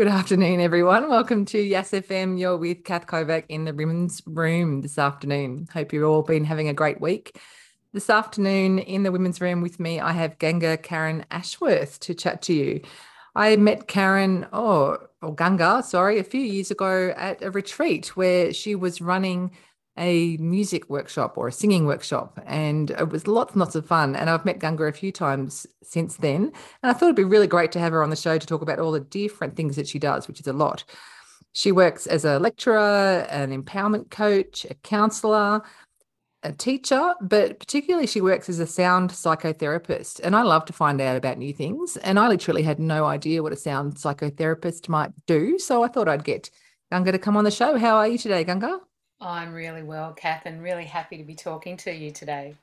Good afternoon, everyone. Welcome to Yes FM. You're with Kath Kovac in the women's room this afternoon. Hope you've all been having a great week. This afternoon in the women's room with me, I have Ganga Karen Ashworth to chat to you. I met Karen, oh, or Ganga, sorry, a few years ago at a retreat where she was running a music workshop or a singing workshop, and it was lots and lots of fun. And I've met Ganga a few times since then, and I thought it'd be really great to have her on the show to talk about all the different things that she does, which is a lot. She works as a lecturer, an empowerment coach, a counselor, a teacher, but particularly she works as a sound psychotherapist. And I love to find out about new things. And I literally had no idea what a sound psychotherapist might do. So I thought I'd get Ganga to come on the show. How are you today, Ganga? I'm really well, Kath, and really happy to be talking to you today.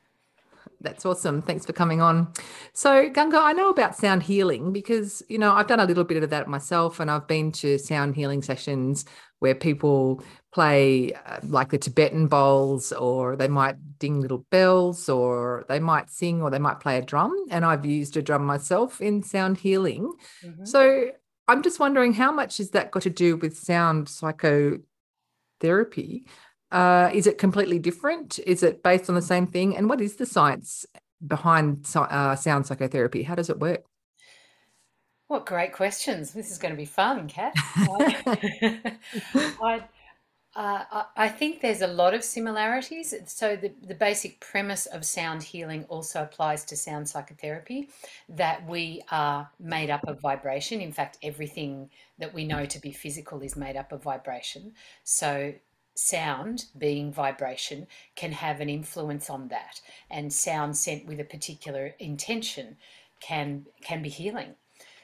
That's awesome. Thanks for coming on. So, Ganga, I know about sound healing because, you know, I've done a little bit of that myself and I've been to sound healing sessions where people play uh, like the Tibetan bowls or they might ding little bells or they might sing or they might play a drum. And I've used a drum myself in sound healing. Mm-hmm. So, I'm just wondering how much has that got to do with sound psychotherapy? Uh, is it completely different? Is it based on the same thing? And what is the science behind uh, sound psychotherapy? How does it work? What great questions. This is going to be fun, Kath. I, uh, I think there's a lot of similarities. So, the, the basic premise of sound healing also applies to sound psychotherapy that we are made up of vibration. In fact, everything that we know to be physical is made up of vibration. So, sound being vibration can have an influence on that. And sound sent with a particular intention can can be healing.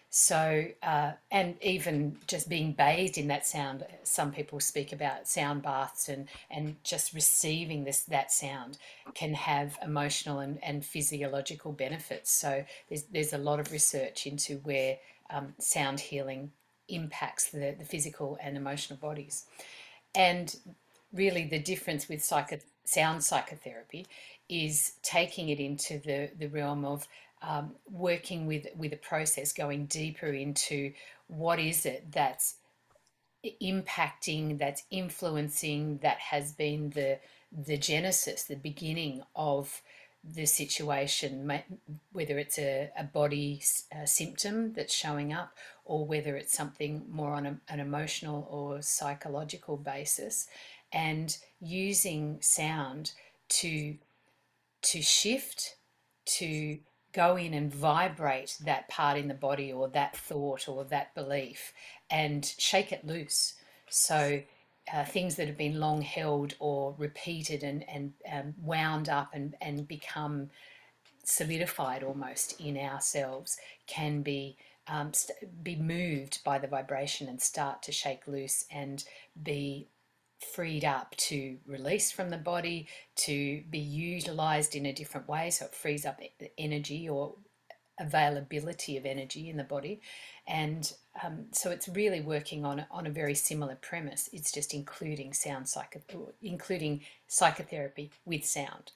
So uh, and even just being bathed in that sound some people speak about sound baths and and just receiving this that sound can have emotional and, and physiological benefits. So there's there's a lot of research into where um, sound healing impacts the, the physical and emotional bodies. And really the difference with psycho, sound psychotherapy is taking it into the, the realm of um, working with, with a process, going deeper into what is it that's impacting, that's influencing, that has been the, the genesis, the beginning of the situation, whether it's a, a body a symptom that's showing up or whether it's something more on a, an emotional or psychological basis and using sound to to shift to go in and vibrate that part in the body or that thought or that belief and shake it loose. So uh, things that have been long held or repeated and, and um, wound up and, and become solidified almost in ourselves can be um, st- be moved by the vibration and start to shake loose and be freed up to release from the body, to be utilized in a different way. So it frees up energy or availability of energy in the body. And um, so it's really working on, on a very similar premise. It's just including sound psycho, including psychotherapy with sound.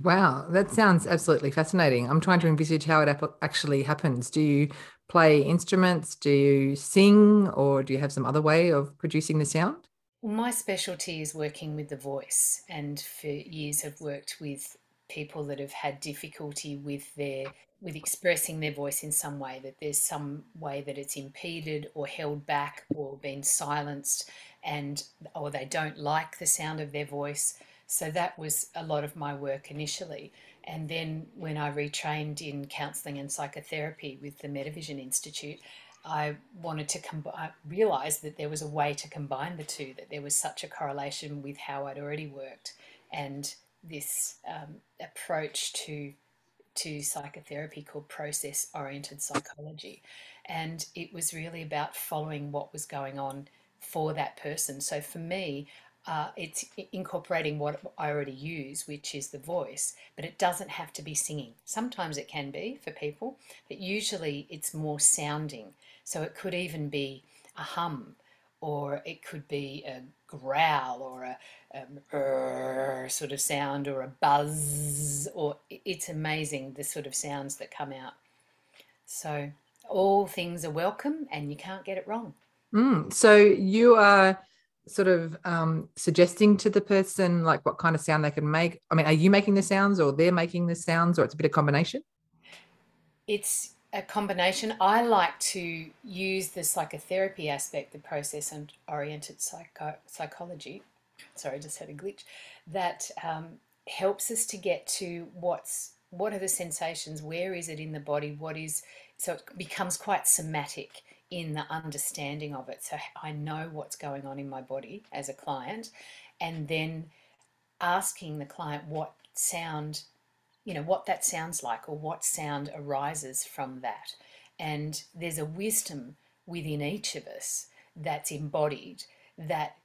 Wow, that sounds absolutely fascinating. I'm trying to envisage how it actually happens. Do you play instruments? Do you sing, or do you have some other way of producing the sound? My specialty is working with the voice, and for years have worked with people that have had difficulty with their with expressing their voice in some way that there's some way that it's impeded or held back or been silenced and or they don't like the sound of their voice. So that was a lot of my work initially. And then when i retrained in counselling and psychotherapy with the metavision institute I wanted to realized that there was a way to combine the two, that there was such a correlation with how I'd already worked and this um, approach to to psychotherapy called process oriented psychology. And it was really about following what was going on for that person. So for me, uh, it's incorporating what I already use, which is the voice, but it doesn't have to be singing. Sometimes it can be for people, but usually it's more sounding. So it could even be a hum, or it could be a growl, or a, a sort of sound, or a buzz, or it's amazing the sort of sounds that come out. So all things are welcome and you can't get it wrong. Mm, so you are sort of um, suggesting to the person like what kind of sound they can make. I mean, are you making the sounds or they're making the sounds or it's a bit of combination? It's a combination. I like to use the psychotherapy aspect, the process and oriented psycho- psychology. Sorry, I just had a glitch. That um, helps us to get to what's what are the sensations, where is it in the body, what is so it becomes quite somatic in the understanding of it. So I know what's going on in my body as a client, and then asking the client what sound, you know, what that sounds like or what sound arises from that. And there's a wisdom within each of us that's embodied that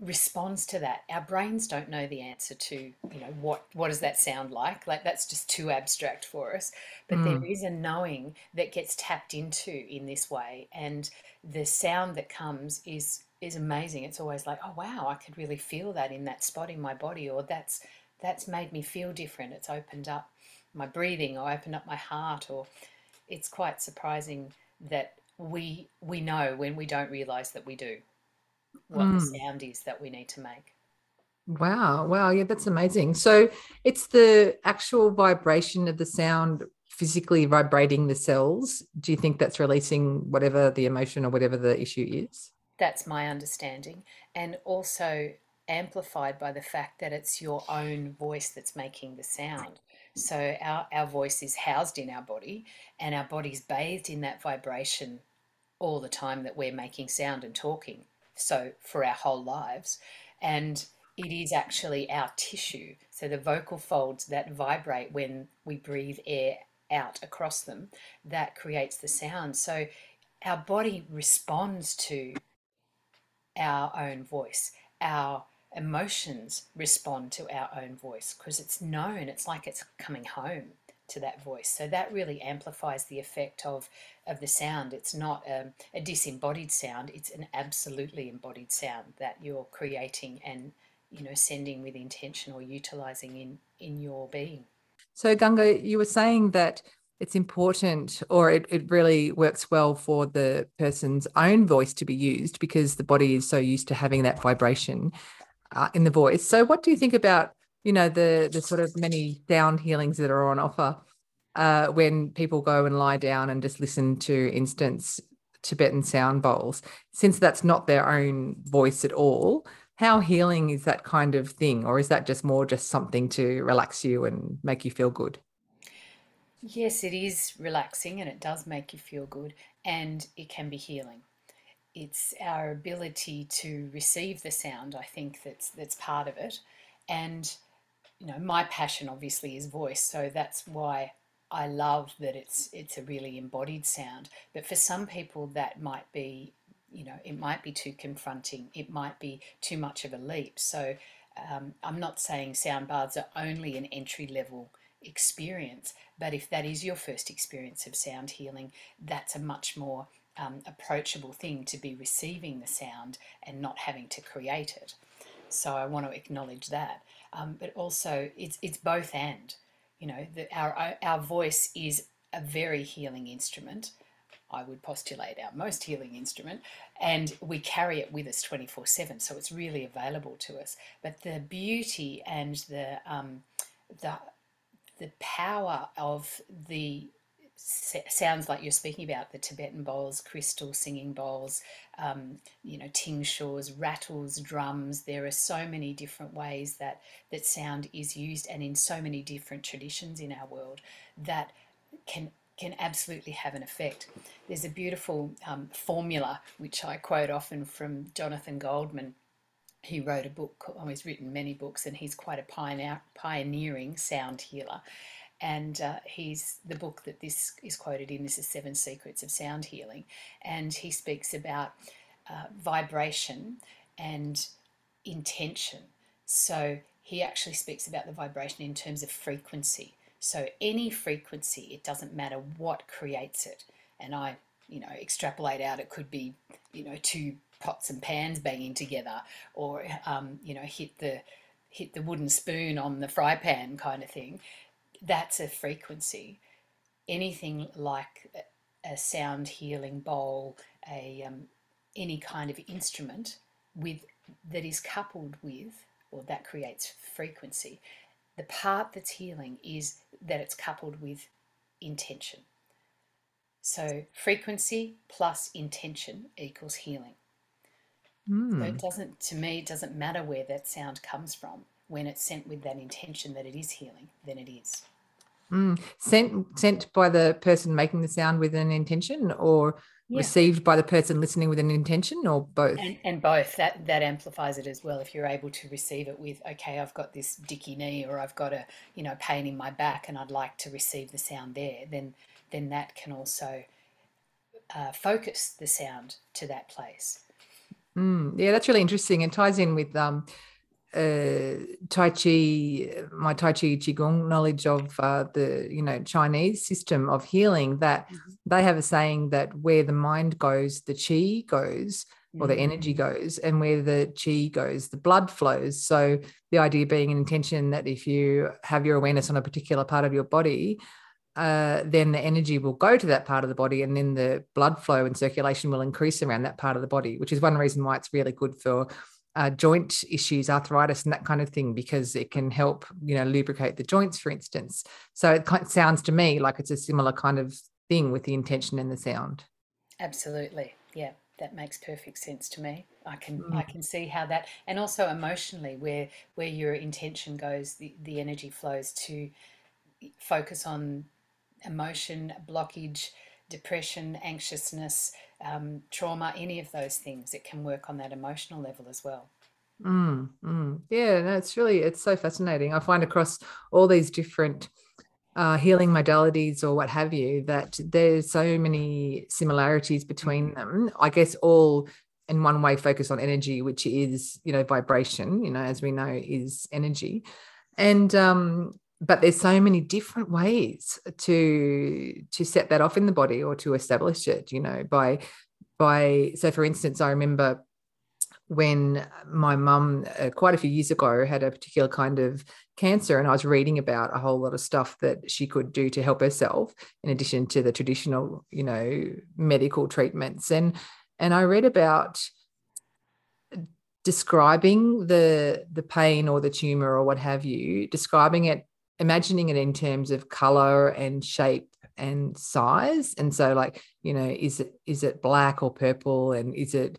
responds to that. Our brains don't know the answer to you know what what does that sound like? Like that's just too abstract for us. But mm. there is a knowing that gets tapped into in this way and the sound that comes is is amazing. It's always like oh wow i could really feel that in that spot in my body or that's that's made me feel different. It's opened up my breathing or opened up my heart or it's quite surprising that we we know when we don't realize that we do what mm. the sound is that we need to make. Wow. Wow. Yeah, that's amazing. So it's the actual vibration of the sound physically vibrating the cells. Do you think that's releasing whatever the emotion or whatever the issue is? That's my understanding. And also amplified by the fact that it's your own voice that's making the sound. So our, our voice is housed in our body and our body's bathed in that vibration all the time that we're making sound and talking so for our whole lives. And it is actually our tissue. So the vocal folds that vibrate when we breathe air out across them, that creates the sound. So our body responds to our own voice. Our emotions respond to our own voice because it's known, it's like it's coming home to that voice. So that really amplifies the effect of of the sound. It's not a, a disembodied sound; it's an absolutely embodied sound that you're creating and you know sending with intention or utilizing in in your being. So Ganga, you were saying that it's important or it, it really works well for the person's own voice to be used because the body is so used to having that vibration uh, in the voice. So what do you think about you know the the sort of many sound healings that are on offer uh, when people go and lie down and just listen to instance Tibetan sound bowls, since that's not their own voice at all. How healing is that kind of thing, or is that just more just something to relax you and make you feel good? Yes, it is relaxing and it does make you feel good, and it can be healing. It's our ability to receive the sound, I think, that's that's part of it, and you know, my passion obviously is voice, so that's why I love that it's it's a really embodied sound. But for some people, that might be, you know, it might be too confronting. It might be too much of a leap. So um, I'm not saying sound baths are only an entry level experience, but if that is your first experience of sound healing, that's a much more um, approachable thing to be receiving the sound and not having to create it. So I want to acknowledge that um, but also it's it's both and. You know, our our voice is a very healing instrument. I would postulate our most healing instrument, and we carry it with us 24 7. So it's really available to us. But the beauty and the, um, the, the power of the sounds like you're speaking about the Tibetan bowls, crystal singing bowls, um, you know, tingshas, rattles, drums. There are so many different ways that that sound is used, and in so many different traditions in our world that can can absolutely have an effect. There's a beautiful um, formula which I quote often from Jonathan Goldman. He wrote a book, he's written many books, and he's quite a pioneer, pioneering sound healer and uh, he's the book that this is quoted in. This is Seven Secrets of Sound Healing, and he speaks about uh, vibration and intention. So he actually speaks about the vibration in terms of frequency. So any frequency, it doesn't matter what creates it. And I, you know, extrapolate out. It could be, you know, two pots and pans banging together, or um, you know, hit the hit the wooden spoon on the fry pan kind of thing that's a frequency. Anything like a sound healing bowl, a um, any kind of instrument with that is coupled with, or that creates frequency. The part that's healing is that it's coupled with intention. So frequency plus intention equals healing. Mm. So it hmm. doesn't, to me, it doesn't matter where that sound comes from. When it's sent with that intention that it is healing, then it is. Mm. Sent sent by the person making the sound with an intention, or yeah. received by the person listening with an intention, or both? And, and, both. That that amplifies it as well. If you're able to receive it with, okay, I've got this dicky knee, or I've got a you know pain in my back, and I'd like to receive the sound there, then then that can also uh, focus the sound to that place. Mm, yeah, that's really interesting. It ties in with um, uh, Tai Chi, my Tai Chi Qigong knowledge of uh, the you know Chinese system of healing. That mm-hmm. they have a saying that where the mind goes, the chi goes, or the energy mm-hmm. goes, and where the chi goes, the blood flows. So the idea being an intention that if you have your awareness on a particular part of your body, uh, then the energy will go to that part of the body and then the blood flow and circulation will increase around that part of the body, which is one reason why it's really good for uh, joint issues, arthritis, and that kind of thing, because it can help, you know, lubricate the joints, for instance. So it kind of sounds to me like it's a similar kind of thing with the intention and the sound. Absolutely, yeah, that makes perfect sense to me. I can mm. I can see how that, and also emotionally, where where your intention goes, the the energy flows to focus on emotion, blockage, depression, anxiousness, um, trauma, any of those things. It can work on that emotional level as well. Mm, mm. Yeah, no, it's really it's so fascinating. I find across all these different uh, healing modalities or what have you that there's so many similarities between them. I guess all in one way focus on energy, which is you know vibration. You know, as we know, is energy, and um, but there's so many different ways to to set that off in the body or to establish it you know by by so for instance i remember when my mum uh, quite a few years ago had a particular kind of cancer and i was reading about a whole lot of stuff that she could do to help herself in addition to the traditional you know medical treatments. And and i read about describing the the pain or the tumor or what have you describing it imagining it in terms of color and shape and size. And so like you know is it is it black or purple? And is it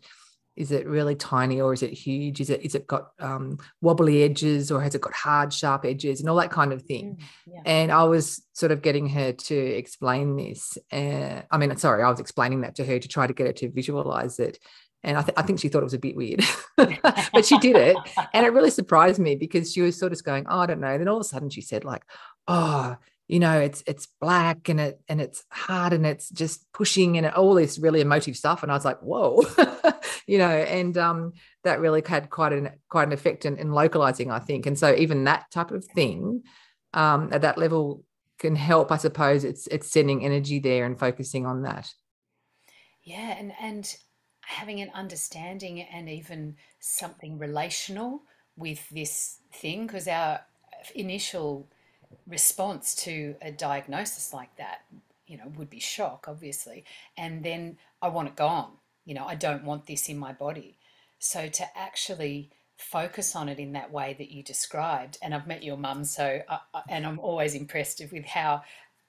is it really tiny or is it huge? Is it is it got um, wobbly edges or has it got hard sharp edges and all that kind of thing? Mm, yeah. and i was sort of getting her to explain this uh, i mean sorry i was explaining that to her to try to get her to visualize it and I, th- I think she thought it was a bit weird, but she did it. And it really surprised me because she was sort of going, oh, I don't know. Then all of a sudden she said, like, oh, you know, it's it's black and it and it's hard and it's just pushing and all this really emotive stuff. And I was like, whoa, you know, and um, that really had quite an quite an effect in, in localizing, I think. And so even that type of thing um, at that level can help, I suppose. It's it's sending energy there and focusing on that. Yeah, and and having an understanding and even something relational with this thing because our initial response to a diagnosis like that you know would be shock obviously. And then i want it gone. You know i don't want this in my body. So to actually focus on it in that way that you described and i've met your mum so I, and i'm always impressed with how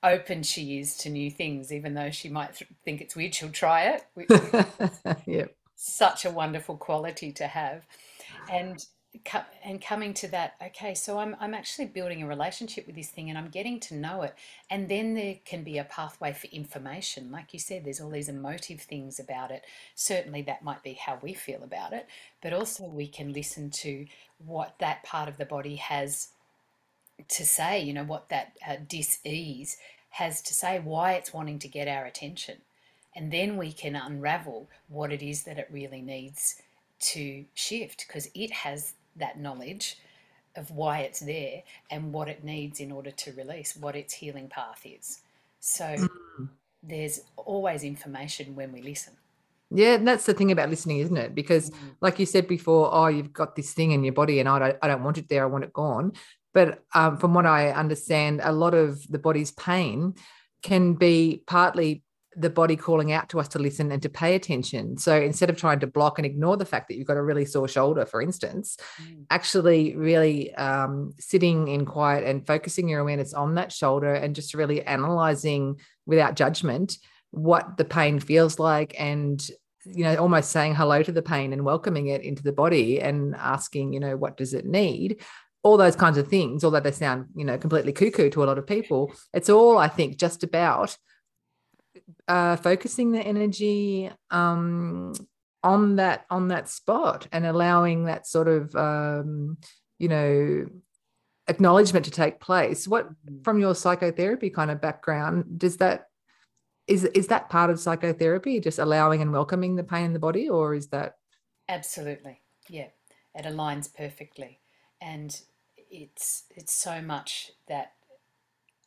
open she is to new things, even though she might th- think it's weird, she'll try it. Which yep. Such a wonderful quality to have. And and coming to that okay so I'm, I'm actually building a relationship with this thing and i'm getting to know it and then there can be a pathway for information like you said there's all these emotive things about it certainly that might be how we feel about it but also we can listen to what that part of the body has to say, you know, what that uh, dis-ease has to say, why it's wanting to get our attention. And then we can unravel what it is that it really needs to shift because it has that knowledge of why it's there and what it needs in order to release, what its healing path is. So mm. there's always information when we listen. Yeah, and that's the thing about listening, isn't it? Because, mm. like you said before, oh, you've got this thing in your body, and I don't, I don't want it there. I want it gone. But um, from what I understand, a lot of the body's pain can be partly the body calling out to us to listen and to pay attention. So instead of trying to block and ignore the fact that you've got a really sore shoulder, for instance, mm. actually really um, sitting in quiet and focusing your awareness on that shoulder and just really analyzing without judgment what the pain feels like and you know almost saying hello to the pain and welcoming it into the body and asking you know what does it need all those kinds of things although they sound you know completely cuckoo to a lot of people it's all i think just about uh, focusing the energy um, on that on that spot and allowing that sort of um, you know acknowledgement to take place. What mm. from your psychotherapy kind of background does that is is that part of psychotherapy just allowing and welcoming the pain in the body or is that absolutely. Yeah. It aligns perfectly. And it's it's so much that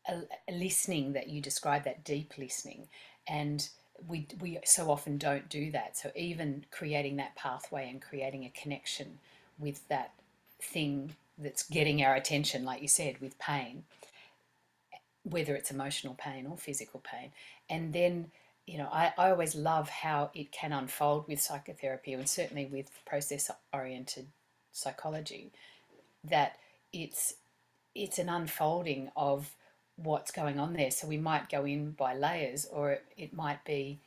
a listening that you describe that deep listening. And we we so often don't do that. So even creating that pathway and creating a connection with that thing that's getting our attention like you said with pain whether it's emotional pain or physical pain. And then you know I, I always love how it can unfold with psychotherapy and certainly with process oriented psychology that it's it's an unfolding of what's going on there. So we might go in by layers, or it, might be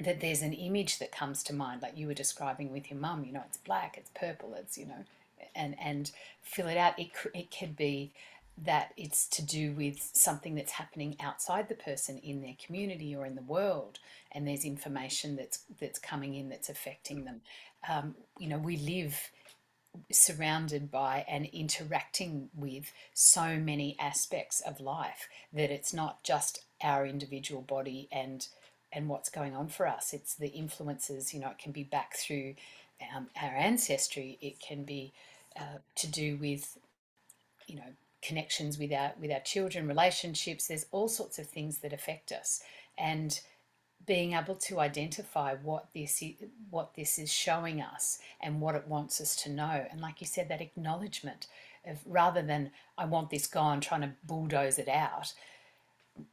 that there's an image that comes to mind, like you were describing with your mum. You know, it's black, it's purple, it's you know, and and fill it out. It it could be that it's to do with something that's happening outside the person in their community or in the world, and there's information that's that's coming in that's affecting them. Um, you know, we live surrounded by and interacting with so many aspects of life that it's not just our individual body and and what's going on for us. It's the influences you know it can be back through um, our ancestry. It can be uh, to do with you know connections with our with our children relationships. There's all sorts of things that affect us. And being able to identify what this is, what this is showing us and what it wants us to know. And like you said that acknowledgement of rather than I want this gone trying to bulldoze it out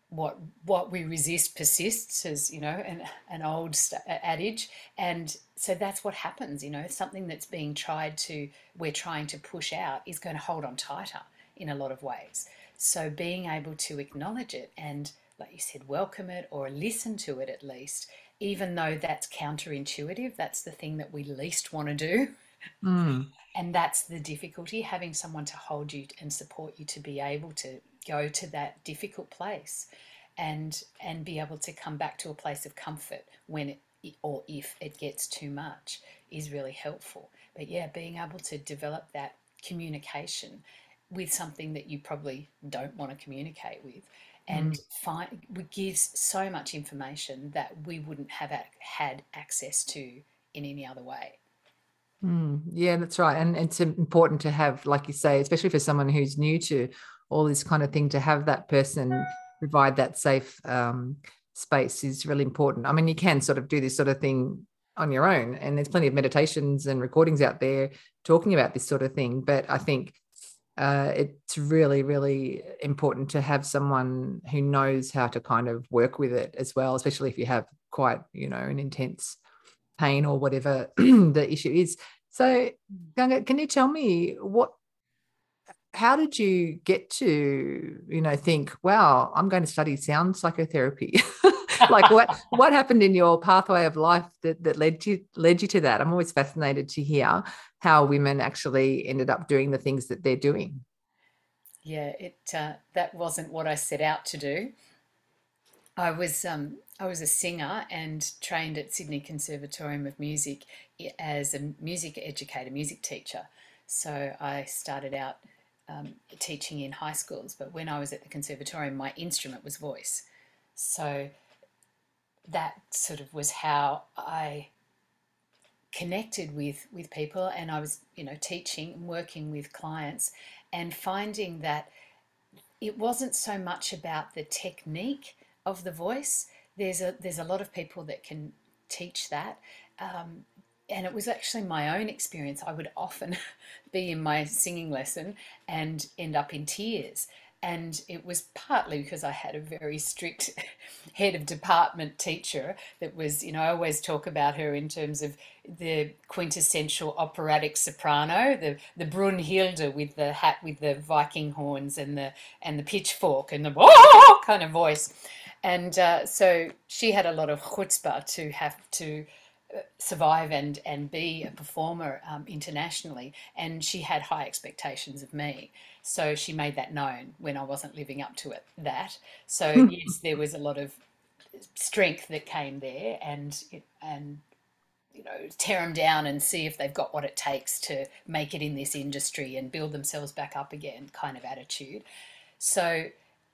what what we resist persists as you know an, an old adage. And so that's what happens you know something that's being tried to we're trying to push out is going to hold on tighter in a lot of ways. So being able to acknowledge it and like you said, welcome it or listen to it at least, even though that's counterintuitive. That's the thing that we least want to do. Mm. And that's the difficulty having someone to hold you and support you to be able to go to that difficult place and and be able to come back to a place of comfort when it or if it gets too much is really helpful. But yeah, being able to develop that communication with something that you probably don't want to communicate with and mm. find gives so much information that we wouldn't have had access to in any other way. Mm, yeah, that's right. And it's important to have, like you say, especially for someone who's new to all this kind of thing, to have that person provide that safe um, space is really important. I mean, you can sort of do this sort of thing on your own, and there's plenty of meditations and recordings out there talking about this sort of thing. But I think uh, it's really, really important to have someone who knows how to kind of work with it as well, especially if you have quite, you know, an intense pain or whatever the issue is. So, Ganga, can you tell me what, how did you get to, you know, think, wow, I'm going to study sound psychotherapy? like what what happened in your pathway of life that, that led you led you to that? I'm always fascinated to hear how women actually ended up doing the things that they're doing. Yeah it uh, that wasn't what i set out to do. I was um, i was a singer and trained at sydney conservatorium of music as a music educator music teacher. So i started out um, teaching in high schools but when i was at the conservatorium my instrument was voice. So that sort of was how I connected with with people and I was you know teaching and working with clients and finding that it wasn't so much about the technique of the voice. There's a there's a lot of people that can teach that um, and it was actually my own experience. I would often be in my singing lesson and end up in tears And it was partly because I had a very strict head of department teacher that was, you know, I always talk about her in terms of the quintessential operatic soprano, the the Brunhilde with the hat with the Viking horns and the and the pitchfork and the kind of voice. And uh, so she had a lot of chutzpah to have to survive and and be a performer um, internationally and she had high expectations of me so she made that known when i wasn't living up to it that. So yes there was a lot of strength that came there and and you know tear them down and see if they've got what it takes to make it in this industry and build themselves back up again kind of attitude. So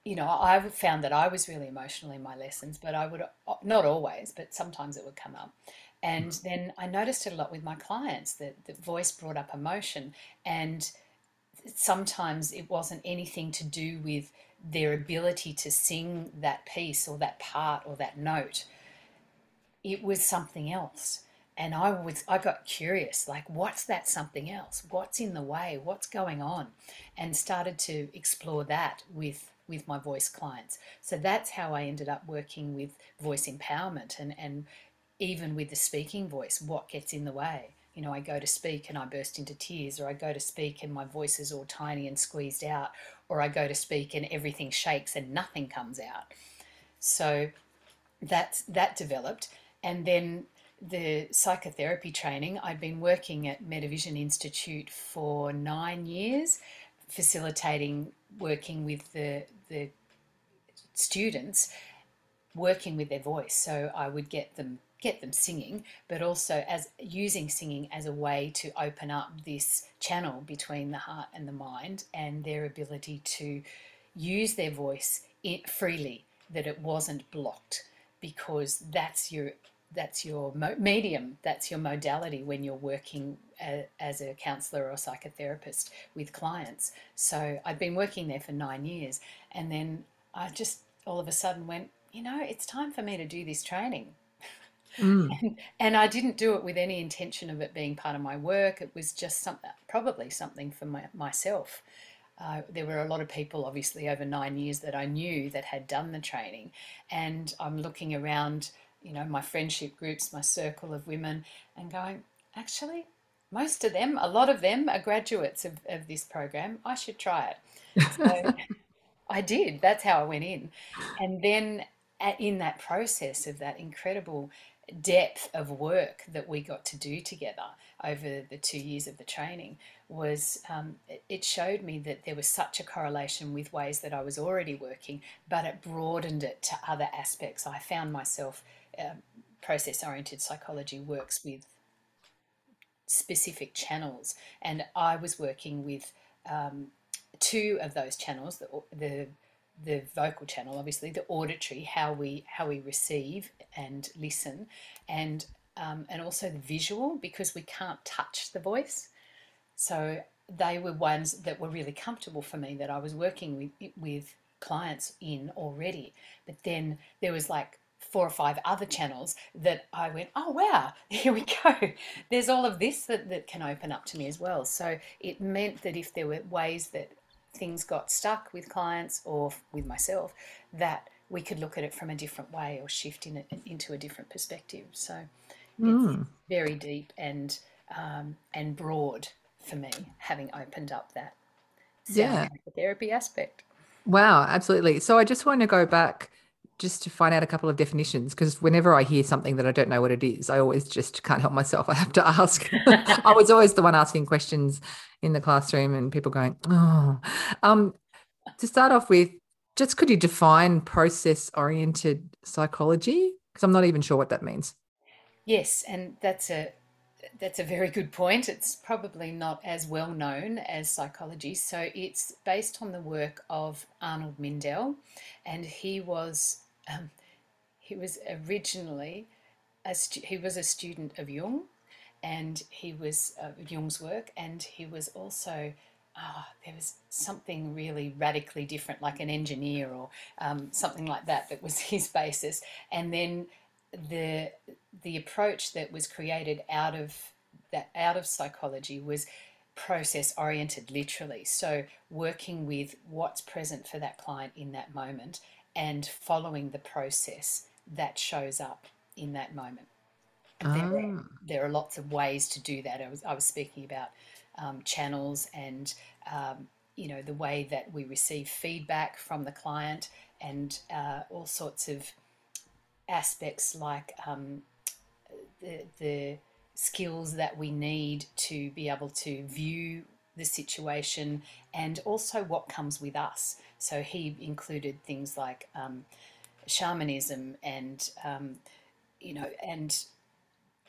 you know i found that i was really emotional in my lessons but i would uh, not always but sometimes it would come up. And mm. then I noticed it a lot with my clients that the voice brought up emotion. And sometimes it wasn't anything to do with their ability to sing that piece or that part or that note. It was something else. And I was I got curious, like what's that something else? What's in the way? What's going on? And started to explore that with with my voice clients. So that's how I ended up working with voice empowerment and, and even with the speaking voice, what gets in the way? You know, I go to speak and I burst into tears, or I go to speak and my voice is all tiny and squeezed out, or I go to speak and everything shakes and nothing comes out. So that's that developed. And then the psychotherapy training, I've been working at Metavision Institute for nine years, facilitating working with the the students working with their voice. So I would get them get them singing, but also as using singing as a way to open up this channel between the heart and the mind and their ability to use their voice freely, that it wasn't blocked, because that's your that's your medium, that's your modality when you're working as a counselor or psychotherapist with clients. So I'd been working there for nine years, and then I just all of a sudden went, you know, it's time for me to do this training Mm. And, I didn't do it with any intention of it being part of my work. It was just some, probably something for my, myself. Uh, there were a lot of people, obviously, over nine years that I knew that had done the training. And I'm looking around, you know, my friendship groups, my circle of women, and going, actually, most of them, a lot of them are graduates of, of this program. I should try it. So I did. That's how I went in. And then in that process of that incredible depth of work that we got to do together over the two years of the training was um, it showed me that there was such a correlation with ways that I was already working, but it broadened it to other aspects. I found myself um, process oriented psychology works with specific channels, and I was working with um, two of those channels the, the the vocal channel, obviously the auditory, how we how we receive and listen, and um, and also the visual because we can't touch the voice. So they were ones that were really comfortable for me that I was working with with clients in already. But then there was like four or five other channels that I went, oh wow, here we go. There's all of this that, that can open up to me as well. So it meant that if there were ways that things got stuck with clients or with myself, that we could look at it from a different way or shift in it into a different perspective. So mm. it's very deep and um, and broad for me, having opened up that yeah therapy aspect. Wow, absolutely. So I just want to go back just to find out a couple of definitions because whenever I hear something that I don't know what it is, I always just can't help myself. I have to ask. I was always the one asking questions in the classroom and people going, oh. Um, to start off with, just could you define process oriented psychology? Because I'm not even sure what that means. Yes, and that's a that's a very good point. It's probably not as well known as psychology. So it's based on the work of Arnold Mindell, and he was um, he was originally a stu- he was a student of Jung, and he was uh, Jung's work, and he was also oh, there was something really radically different, like an engineer or um, something like that, that was his basis, and then the the approach that was created out of that out of psychology was process oriented, literally. So, working with what's present for that client in that moment and following the process that shows up in that moment. There, are, Ah. there are lots of ways to do that. I was, I was speaking about um, channels and um, you know the way that we receive feedback from the client and uh, all sorts of aspects like um, the, the skills that we need to be able to view the situation and also what comes with us. So he included things like um, shamanism and um, you know and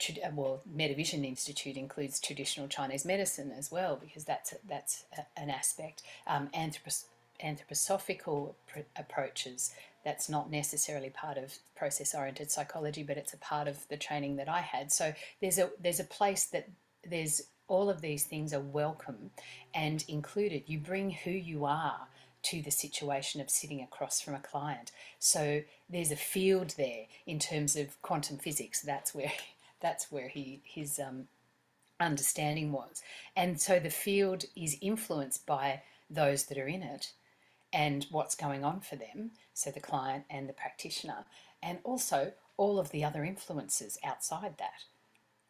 uh, well Metavision Institute includes traditional Chinese medicine as well because that's that's an aspect. Um, anthropos- anthroposophical pr- approaches that's not necessarily part of process oriented psychology but it's a part of the training that I had. So there's a there's a place that there's all of these things are welcome and included. You bring who you are to the situation of sitting across from a client. So there's a field there in terms of quantum physics. That's where that's where he his um, understanding was. And so the field is influenced by those that are in it and what's going on for them, so the client and the practitioner, and also all of the other influences outside that,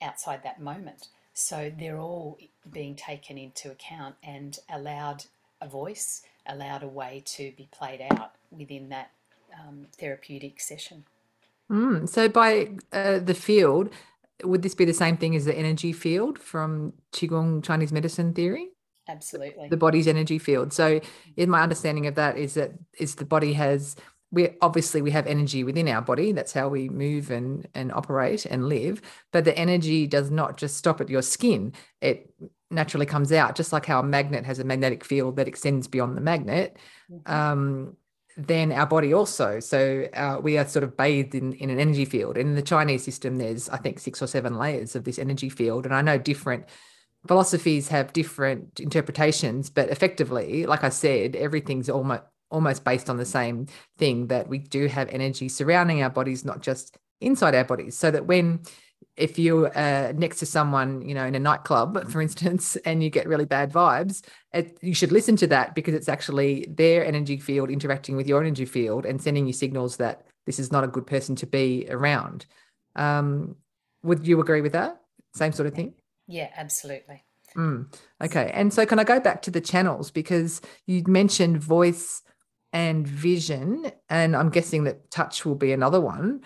outside that moment. So they're all being taken into account and allowed a voice, allowed a way to be played out within that um, therapeutic session. Mm. So by uh, the field, would this be the same thing as the energy field from Qigong Chinese medicine theory? Absolutely. the body's energy field. So, in my understanding of that is that is the body has we obviously we have energy within our body. That's how we move and and operate and live. But the energy does not just stop at your skin. It naturally comes out, just like how a magnet has a magnetic field that extends beyond the magnet. Mhm. Um, then our body also. So uh, we are sort of bathed in, in an energy field. And in the Chinese system, there's I think six or seven layers of this energy field. And I know different philosophies have different interpretations, but effectively, like I said, everything's almost almost based on the same thing that we do have energy surrounding our bodies, not just inside our bodies. So that when if you're uh, next to someone, you know, in a nightclub, for instance, and you get really bad vibes, it, you should listen to that because it's actually their energy field interacting with your energy field and sending you signals that this is not a good person to be around. Um, would you agree with that? Same sort of thing? Yeah, absolutely. Mm, okay. And so, can I go back to the channels because you mentioned voice and vision, and I'm guessing that touch will be another one.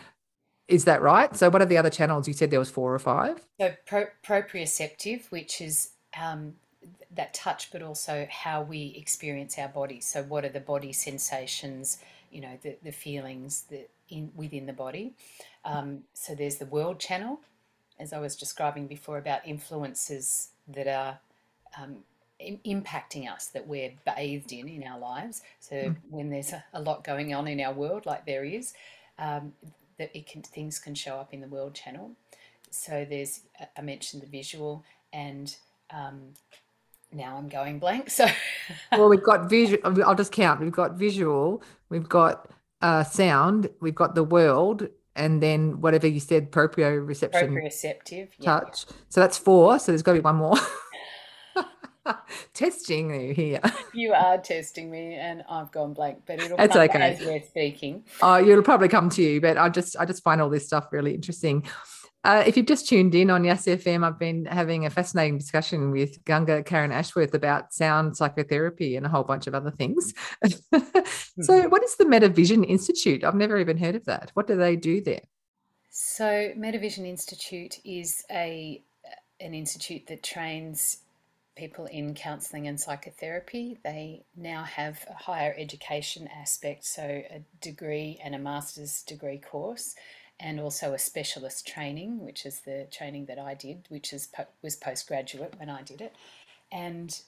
Is that right? So, what are the other channels? You said there was four or five. So pro- proprioceptive, which is um, that touch, but also how we experience our bodies. So, what are the body sensations? You know, the the feelings that in within the body. Um, so, there's the world channel, as I was describing before, about influences that are um, im- impacting us that we're bathed in in our lives. So, Mm, when there's a, a lot going on in our world, like there is, um, that it can things can show up in the world channel. So there's I I mentioned the visual, and um, now I'm going blank. So Well, we've got visual. I'll just count. We've got visual. We've got uh, sound. We've got the world, and then whatever you said, proprioception, proprioceptive, yeah, touch. So that's four. So there's got to be one more. Testing you here. you are testing me, and I've gone blank, but it'll That's come okay. as we're speaking. Oh, it'll probably come to you, but I just I just find all this stuff really interesting. Uh, if you've just tuned in on Yes FM, I've been having a fascinating discussion with Ganga Karen Ashworth about sound psychotherapy and a whole bunch of other things. so, Mhm. what is the Metavision Institute? I've never even heard of that. What do they do there? So Metavision Institute is a an institute that trains people in counselling and psychotherapy. They now have a higher education aspect, so a degree and a master's degree course, and also a specialist training, which is the training that I did, which is was postgraduate when I did it. And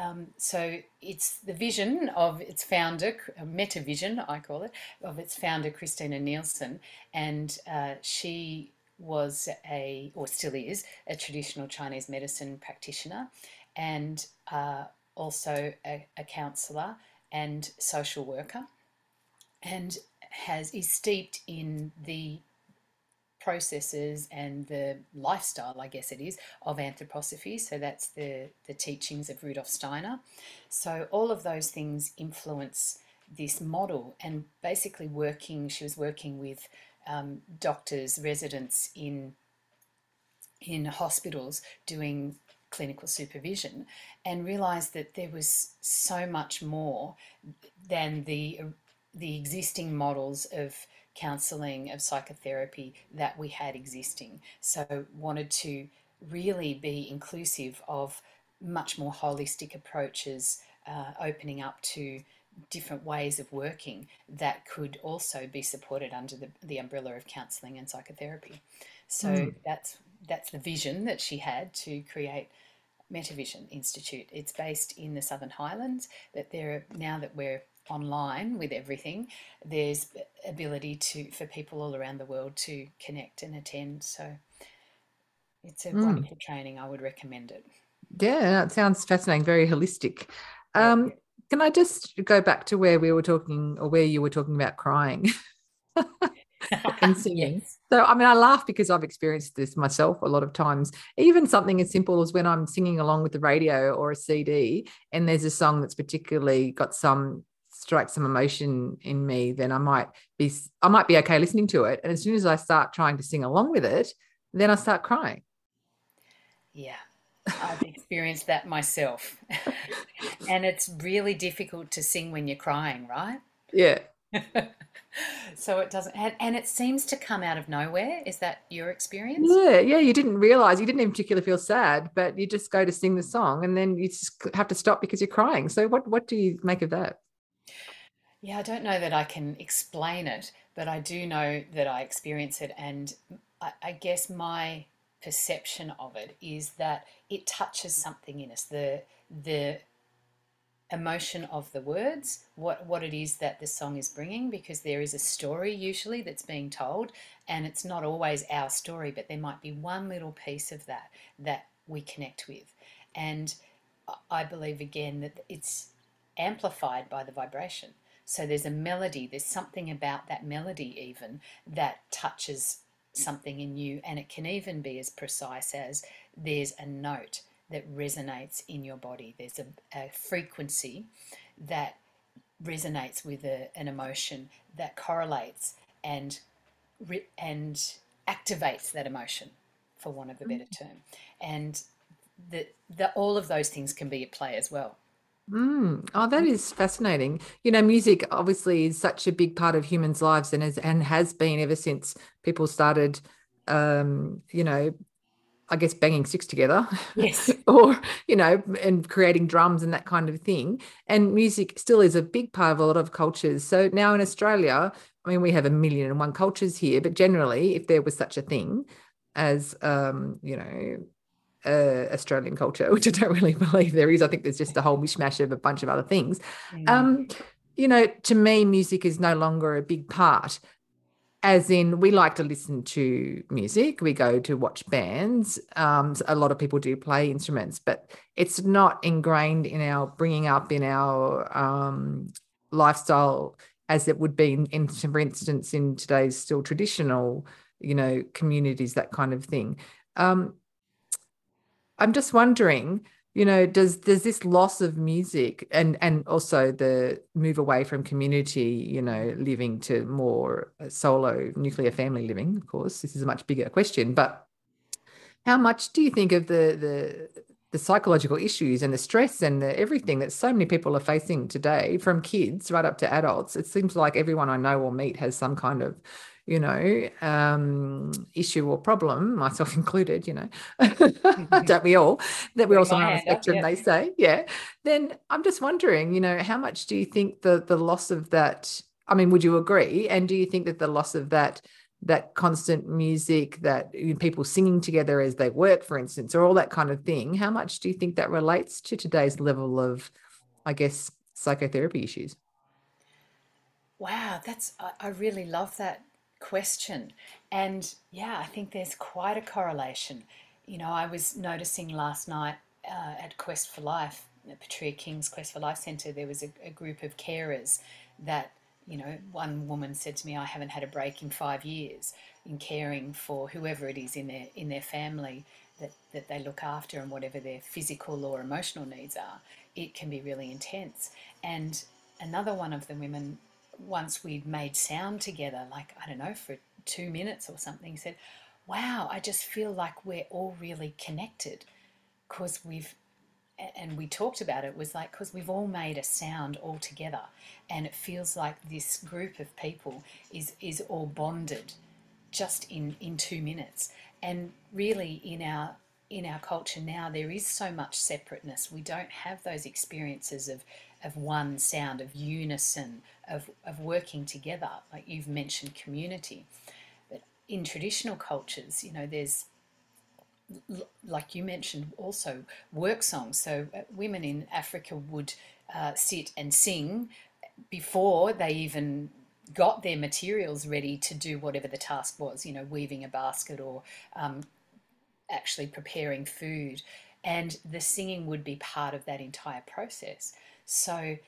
um, so it's the vision of its founder, uh, Metavision, I call it, of its founder, Christina Nielsen, and uh, she was a, or still is, a traditional Chinese medicine practitioner and uh, also a, a counsellor and social worker, and has is steeped in the processes and the lifestyle, I guess it is, of anthroposophy. So that's the, the teachings of Rudolf Steiner. So all of those things influence this model and basically working, she was working with um, doctors, residents in in hospitals doing clinical supervision and realized that there was so much more than the the existing models of counseling of psychotherapy that we had existing so wanted to really be inclusive of much more holistic approaches uh, opening up to different ways of working that could also be supported under the, the umbrella of counseling and psychotherapy so mm. that's that's the vision that she had to create Metavision Institute. It's based in the Southern Highlands, but there now that we're online with everything, there's ability to for people all around the world to connect and attend. So it's a mm. wonderful training. I would recommend it. Yeah, it sounds fascinating, very holistic. Um, can I just go back to where we were talking or where you were talking about crying? and singing. yes. So, I mean, I laugh because I've experienced this myself a lot of times. Even something as simple as when I'm singing along with the radio or a CD, and there's a song that's particularly got some strike some emotion in me, then I might be I might be okay listening to it. And as soon as I start trying to sing along with it, then I start crying. Yeah. I've experienced that myself. and it's really difficult to sing when you're crying, right? Yeah. so it doesn't and, and it seems to come out of nowhere. Is that your experience? Yeah yeah you didn't realize you didn't in particular feel sad but you just go to sing the song and then you just have to stop because you're crying. So what what do you make of that? Yeah i don't know that i can explain it but i do know that i experience it. And i, I guess my perception of it is that it touches something in us. The the emotion of the words, what, what it is that the song is bringing, because there is a story usually that's being told, and it's not always our story, but there might be one little piece of that that we connect with. And I believe again that it's amplified by the vibration. So there's a melody, there's something about that melody, even that touches something in you, and it can even be as precise as there's a note that resonates in your body. There's a, a frequency that resonates with a, an emotion that correlates and and activates that emotion, for want of a better mm. term. And the, the, all of those things can be at play as well. Mm. Oh, that is fascinating. You know, music obviously is such a big part of humans' lives and has, and has been ever since people started, um, you know, I guess banging sticks together. Yes. or, you know, and creating drums and that kind of thing. And music still is a big part of a lot of cultures. So now in Australia, I mean, we have a million and one cultures here, but generally, if there was such a thing as, um, you know, uh, Australian culture, which I don't really believe there is, I think there's just a whole mishmash of a bunch of other things. Mm. Um, you know, to me, music is no longer a big part as in we like to listen to music. We go to watch bands. Um, a lot of people do play instruments but it's not ingrained in our bringing up in our um, lifestyle as it would be in, in, for instance in today's still traditional you know communities that kind of thing. Um, i'm just wondering you know does does this loss of music and and also the move away from community you know living to more uh, solo nuclear family living of course this is a much bigger question but how much do you think of the the the psychological issues and the stress and the everything that so many people are facing today from kids right up to adults? It seems like everyone i know or meet has some kind of you know, um, issue or problem, myself included, you know, don't we all, that we're also on the spectrum, up, yeah. they say, yeah, then I'm just wondering, you know, how much do you think the the loss of that, I mean, would you agree? And do you think that the loss of that, that constant music, that people singing together as they work, for instance, or all that kind of thing, how much do you think that relates to today's level of, I guess, psychotherapy issues? Wow, that's I, I really love that question. And yeah, I think there's quite a correlation. You know, I was noticing last night uh, at Quest for Life, at Petrea King's Quest for Life Centre, there was a, a group of carers that you know, one woman said to me, I haven't had a break in five years in caring for whoever it is in their in their family that, that they look after and whatever their physical or emotional needs are, it can be really intense. And another one of the women, once we'd made sound together, like I don't know, for two minutes or something, said, Wow, I just feel like we're all really connected. Because we've and we talked about it was like because we've all made a sound all together and it feels like this group of people is is all bonded just in in 2 minutes. And really in our in our culture now there is so much separateness. We don't have those experiences of of one sound of unison of of working together like you've mentioned community but in traditional cultures you know there's like you mentioned, also work songs. So uh, women in Africa would uh, sit and sing before they even got their materials ready to do whatever the task was, you know, weaving a basket or um, actually preparing food. And the singing would be part of that entire process. So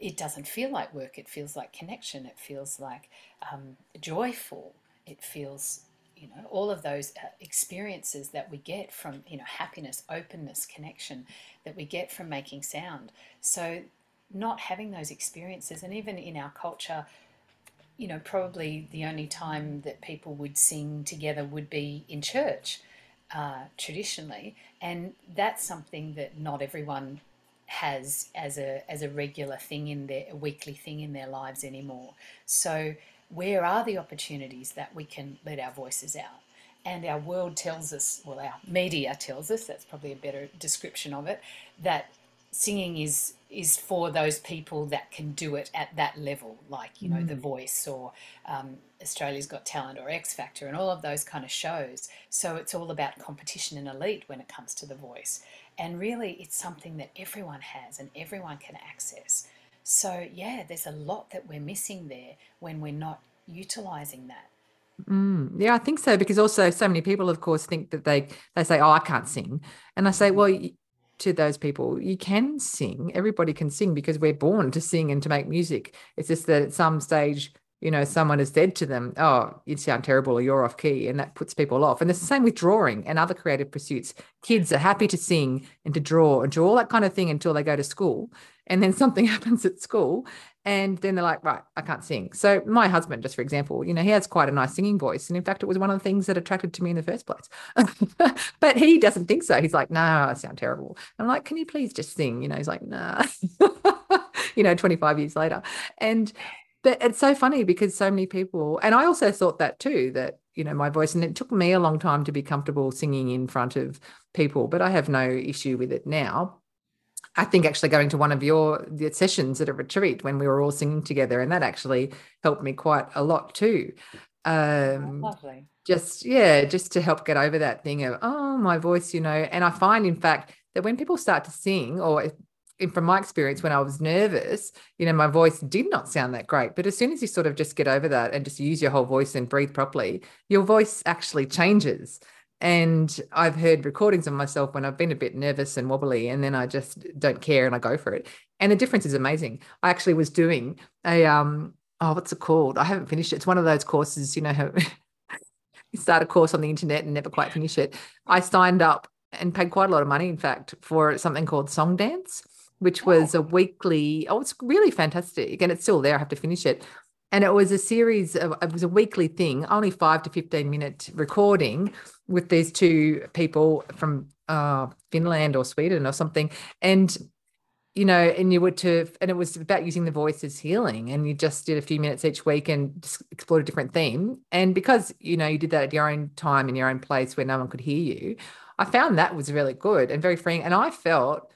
it doesn't feel like work, it feels like connection, it feels like um, joyful, it feels you know all of those uh, experiences that we get from you know happiness openness connection that we get from making sound. So not having those experiences and even in our culture you know probably the only time that people would sing together would be in church uh, traditionally and that's something that not everyone has as a as a regular thing in their a weekly thing in their lives anymore so where are the opportunities that we can let our voices out? And our world tells us, well, our media tells us, that's probably a better description of it, that singing is is for those people that can do it at that level, like you know mm. The Voice or um, Australia's Got Talent or X Factor and all of those kind of shows. So it's all about competition and elite when it comes to The Voice, and really it's something that everyone has and everyone can access. So, yeah, there's a lot that we're missing there when we're not utilizing that. Mm, yeah, I think so because also so many people, of course, think that they they say, "Oh, I can't sing," and I say, mm-hmm. "Well, to those people, you can sing. Everybody can sing because we're born to sing and to make music. It's just that at some stage you know, someone has said to them, Oh, you sound terrible or you're off key. And that puts people off. And it's the same with drawing and other creative pursuits. Kids are happy to sing and to draw and draw all that kind of thing until they go to school. And then something happens at school. And then they're like, right, I can't sing. So my husband, just for example, you know, he has quite a nice singing voice. And in fact, it was one of the things that attracted to me in the first place. but he doesn't think so. He's like, no, I sound terrible. I'm like, can you please just sing? You know, he's like, nah. you know, 25 years later. And but it's so funny because so many people and i also thought that too that you know my voice and it took me a long time to be comfortable singing in front of people but i have no issue with it now. I think actually going to one of your sessions at a retreat when we were all singing together and that actually helped me quite a lot too. Um lovely. just yeah just to help get over that thing of oh my voice you know. And i find in fact that when people start to sing or from my experience when I was nervous, you know, my voice did not sound that great. But as soon as you sort of just get over that and just use your whole voice and breathe properly, your voice actually changes. And I've heard recordings of myself when I've been a bit nervous and wobbly, and then I just don't care and I go for it. And the difference is amazing. I actually was doing a um oh, what's it called? I haven't finished it. It's one of those courses, you know, you start a course on the internet and never quite finish it. I signed up and paid quite a lot of money, in fact, for something called Song Dance which was oh. a weekly. Oh, it's really fantastic, and it's still there. I have to finish it. And it was a series of it was a weekly thing, only five to fifteen minute recording with these two people from uh, Finland or Sweden or something, and you know, and you were to, and it was about using the voice as healing, and you just did a few minutes each week and explored a different theme. And because you know you did that at your own time in your own place where no one could hear you, I found that was really good and very freeing. And I felt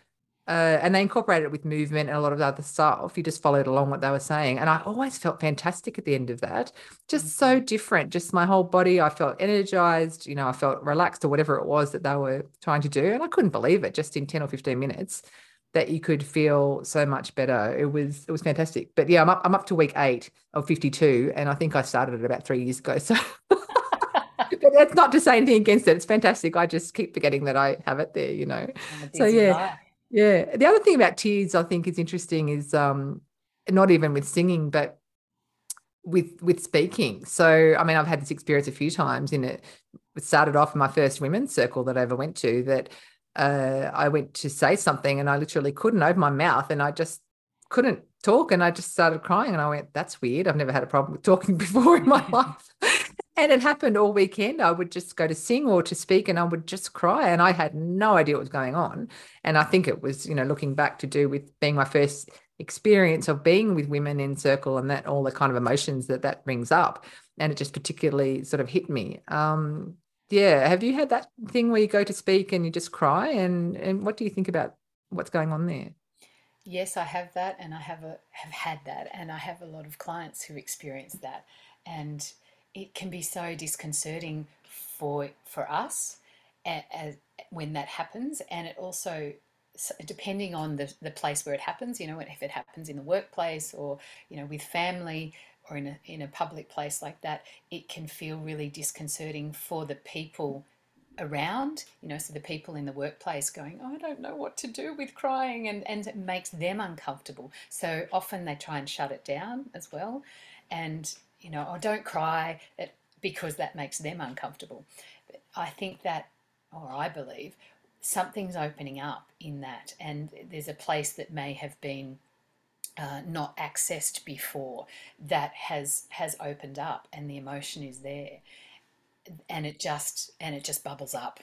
uh, and they incorporated it with movement and a lot of other stuff. You just followed along what they were saying. And I always felt fantastic at the end of that. Just so mm-hmm. different. Just my whole body, I felt energized, you know, I felt relaxed or whatever it was that they were trying to do. And I couldn't believe it just in 10 or 15 minutes that you could feel so much better. It was it was fantastic. But yeah, I'm up I'm up to week eight of 52. And I think I started it about three years ago. So but that's not to say anything against it. It's fantastic. I just keep forgetting that I have it there, you know. So yeah. Yeah. The other thing about tears I think is interesting is um not even with singing, but with with speaking. So I mean, I've had this experience a few times. In it, it started off in my first women's circle that I ever went to. That uh, I went to say something and I literally couldn't open my mouth, and I just couldn't talk, and I just started crying. And I went, "That's weird. I've never had a problem with talking before in my life." And it happened all weekend. I would just go to sing or to speak, and I would just cry, and I had no idea what was going on. And I think it was, you know, looking back to do with being my first experience of being with women in circle and that all the kind of emotions that that brings up. And it just particularly sort of hit me. Um yeah have you had that thing where you go to speak and you just cry? And and what do you think about what's going on there? Yes i have that and i have a have had that and i have a lot of clients who experience that. And it can be so disconcerting for for us as, when that happens and it also depending on the, the place where it happens, you know, if it happens in the workplace or, you know, with family or in a, in a public place like that, it can feel really disconcerting for the people around, you know, so the people in the workplace going, oh, I don't know what to do with crying, and, and it makes them uncomfortable. So often they try and shut it down as well. And, you know, oh, don't cry because that makes them uncomfortable. But I think that, or I believe, something's opening up in that, and there's a place that may have been uh, not accessed before that has has opened up, and the emotion is there, and it just and it just bubbles up,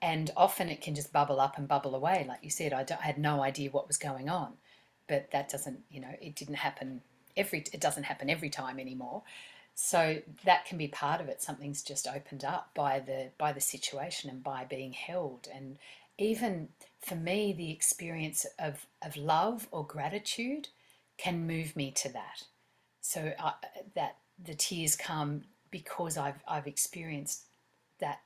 and often it can just bubble up and bubble away. Like you said, I, I had no idea what was going on, but that doesn't, you know, it didn't happen every. It doesn't happen every time anymore. So that can be part of it. Something's just opened up by the by the situation and by being held. And even for me the experience of of love or gratitude can move me to that. So I, that the tears come because I've I've experienced that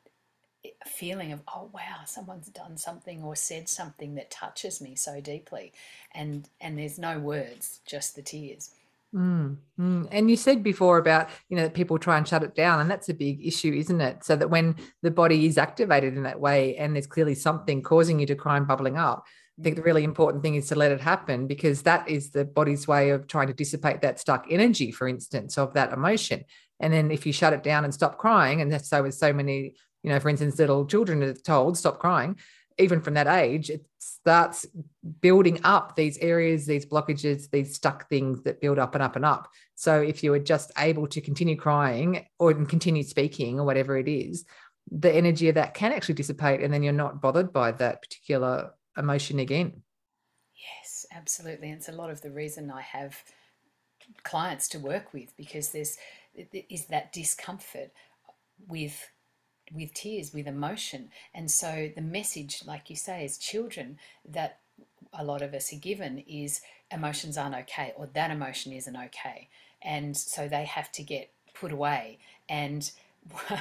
feeling of oh wow someone's done something or said something that touches me so deeply. And and there's no words just the tears Mm, mm. And you said before about, you know, people try and shut it down, and that's a big issue, isn't it? So that when the body is activated in that way and there's clearly something causing you to cry and bubbling up, I think the really important thing is to let it happen because that is the body's way of trying to dissipate that stuck energy, for instance, of that emotion. And then if you shut it down and stop crying, and that's so with so many, you know, for instance, little children are told, stop crying, even from that age, it starts building up these areas, these blockages, these stuck things that build up and up and up. So if you are just able to continue crying or continue speaking or whatever it is, the energy of that can actually dissipate and then you're not bothered by that particular emotion again. Yes, absolutely. And it's a lot of the reason I have clients to work with because there's is that discomfort with with tears, with emotion. And so the message, like you say, as children, that a lot of us are given is emotions aren't okay, or that emotion isn't okay. And so they have to get put away and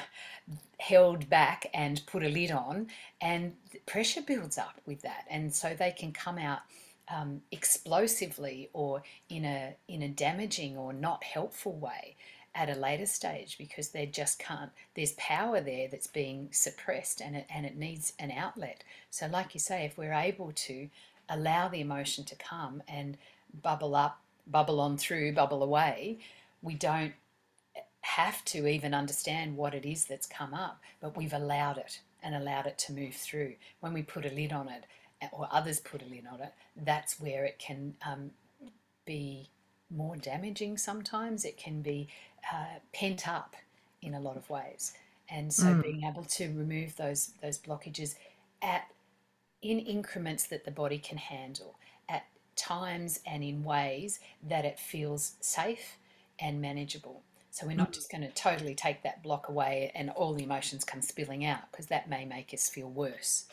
held back and put a lid on, and pressure builds up with that. And so they can come out um, explosively or in a in a damaging or not helpful way at a later stage because they just can't there's power there that's being suppressed and it, and it needs an outlet so like you say if we're able to allow the emotion to come and bubble up bubble on through bubble away we don't have to even understand what it is that's come up but we've allowed it and allowed it to move through when we put a lid on it or others put a lid on it that's where it can um, be more damaging sometimes. It can be uh, pent up in a lot of ways. And so mm. being able to remove those those blockages at in increments that the body can handle, at times and in ways that it feels safe and manageable. So we're not mm. just going to totally take that block away and all the emotions come spilling out because that may make us feel worse.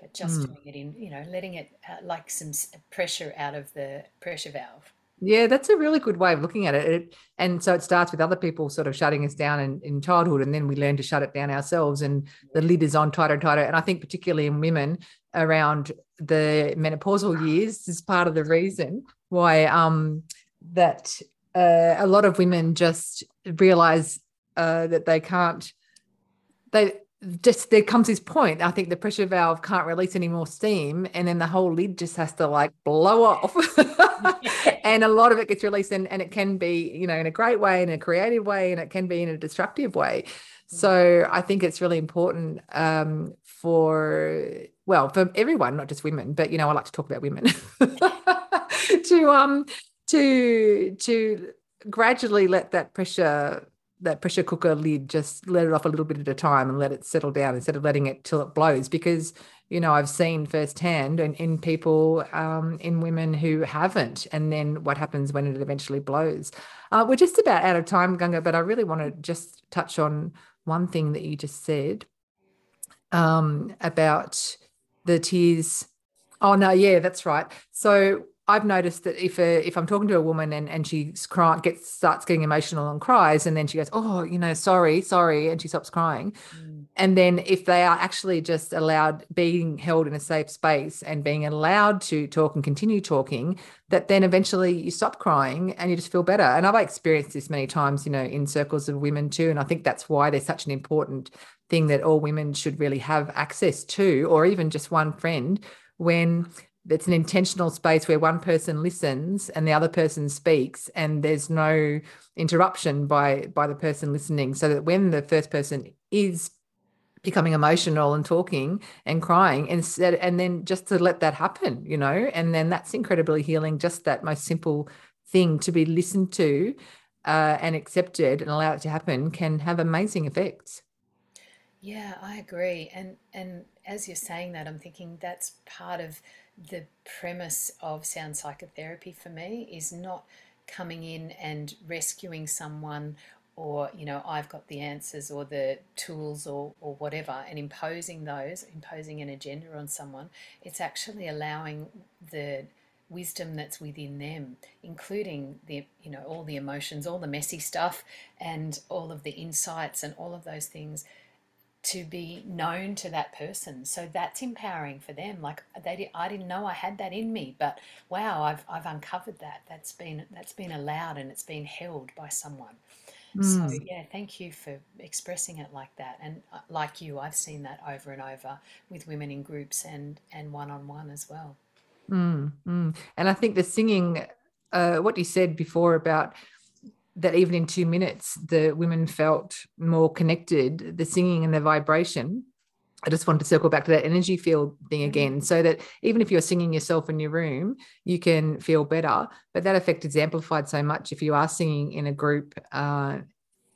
But just mm. doing it in, you know, letting it uh, like some pressure out of the pressure valve. Yeah, that's a really good way of looking at it. it. And so it starts with other people sort of shutting us down in, in childhood, and then we learn to shut it down ourselves, and the lid is on tighter and tighter. And I think, particularly in women around the menopausal years, is part of the reason why um, that uh, a lot of women just realize uh, that they can't, they just there comes this point i think the pressure valve can't release any more steam and then the whole lid just has to like blow off. And a lot of it gets released and, and it can be you know in a great way in a creative way and it can be in a destructive way. Mm. so i think it's really important um, for well for everyone not just women but you know i like to talk about women. To um to to gradually let that pressure that pressure cooker lid just let it off a little bit at a time and let it settle down instead of letting it till it blows. Because you know i've seen firsthand in, in people um, in women who haven't and then what happens when it eventually blows. Uh, we're just about out of time Ganga but i really want to just touch on one thing that you just said um, about the tears. Oh no yeah that's right. So I've noticed that if a, if I'm talking to a woman and and crying, gets starts getting emotional and cries, and then she goes, "Oh, you know, sorry, sorry," and she stops crying, mm. and then if they are actually just allowed being held in a safe space and being allowed to talk and continue talking, that then eventually you stop crying and you just feel better. And I've experienced this many times, you know, in circles of women too, and I think that's why there's such an important thing that all women should really have access to, or even just one friend when it's an intentional space where one person listens and the other person speaks and there's no interruption by by the person listening. So that when the first person is becoming emotional and talking and crying instead and then just to let that happen you know and then that's incredibly healing just that most simple thing to be listened to uh, and accepted and allow it to happen can have amazing effects. Yeah i agree. And and as you're saying that i'm thinking that's part of the premise of sound psychotherapy for me is not coming in and rescuing someone or you know i've got the answers or the tools or, or whatever and imposing those imposing an agenda on someone. It's actually allowing the wisdom that's within them including the you know all the emotions all the messy stuff and all of the insights and all of those things to be known to that person. So that's empowering for them. Like they, I didn't know I had that in me, but wow, I've I've uncovered that. That's been that's been allowed and it's been held by someone. Mm. So yeah, thank you for expressing it like that. And uh, like you, I've seen that over and over with women in groups and and one on one as well. Mm, mm. And I think the singing, uh, what you said before about that even in two minutes, the women felt more connected, the singing and the vibration. I just wanted to circle back to that energy field thing mm-hmm. again, so that even if you're singing yourself in your room, you can feel better. But that effect is amplified so much if you are singing in a group, uh,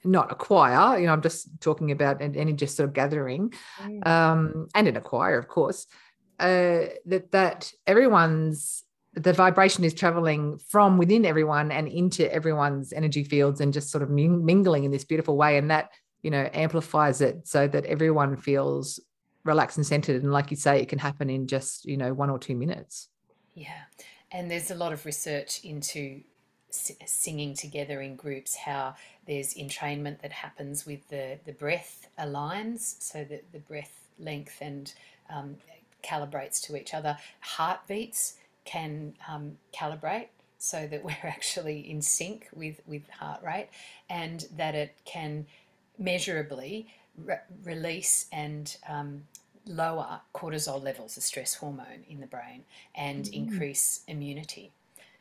not a choir. You know, I'm just talking about any just sort of gathering, mm. um, and in a choir, of course. Uh, that that everyone's the vibration is traveling from within everyone and into everyone's energy fields and just sort of mingling in this beautiful way. And that you know amplifies it so that everyone feels relaxed and centered. And like you say it can happen in just you know one or two minutes. Yeah. And there's a lot of research into singing together in groups how there's entrainment that happens with the the breath aligns so that the breath length and um, calibrates to each other. Heartbeats can um, calibrate so that we're actually in sync with, with heart rate and that it can measurably re- release and um, lower cortisol levels, a stress hormone in the brain, and mm. increase immunity.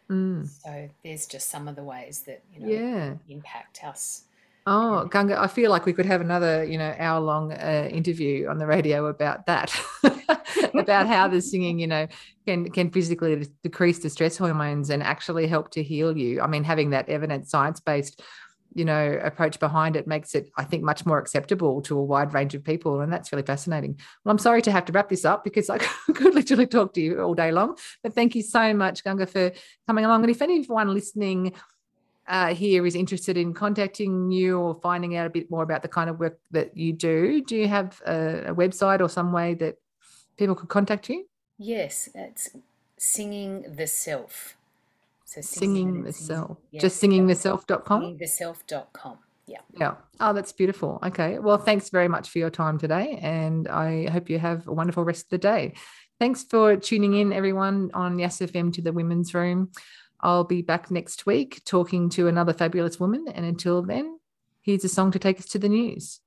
Mm. So there's just some of the ways that you know yeah. impact us Oh, Ganga, I feel like we could have another, you know, hour long uh, interview on the radio about that, about how the singing, you know, can can physically decrease the stress hormones and actually help to heal you. I mean, having that evidence, science based, you know, approach behind it makes it, I think, much more acceptable to a wide range of people, and that's really fascinating. Well, I'm sorry to have to wrap this up because I could literally talk to you all day long, but thank you so much, Ganga, for coming along. And if anyone listening uh, here is interested in contacting you or finding out a bit more about the kind of work that you do, do you have a, a website or some way that people could contact you? Yes, it's singing the self. So singing, singing the self. Yeah, Just singingtheself.com? Singingtheself.com. Yeah. Yeah. Oh, that's beautiful. Okay. Well, thanks very much for your time today. And I hope you have a wonderful rest of the day. Thanks for tuning in, everyone, on Yes FM to the Women's Room. I'll be back next week talking to another fabulous woman. And until then, here's a song to take us to the news.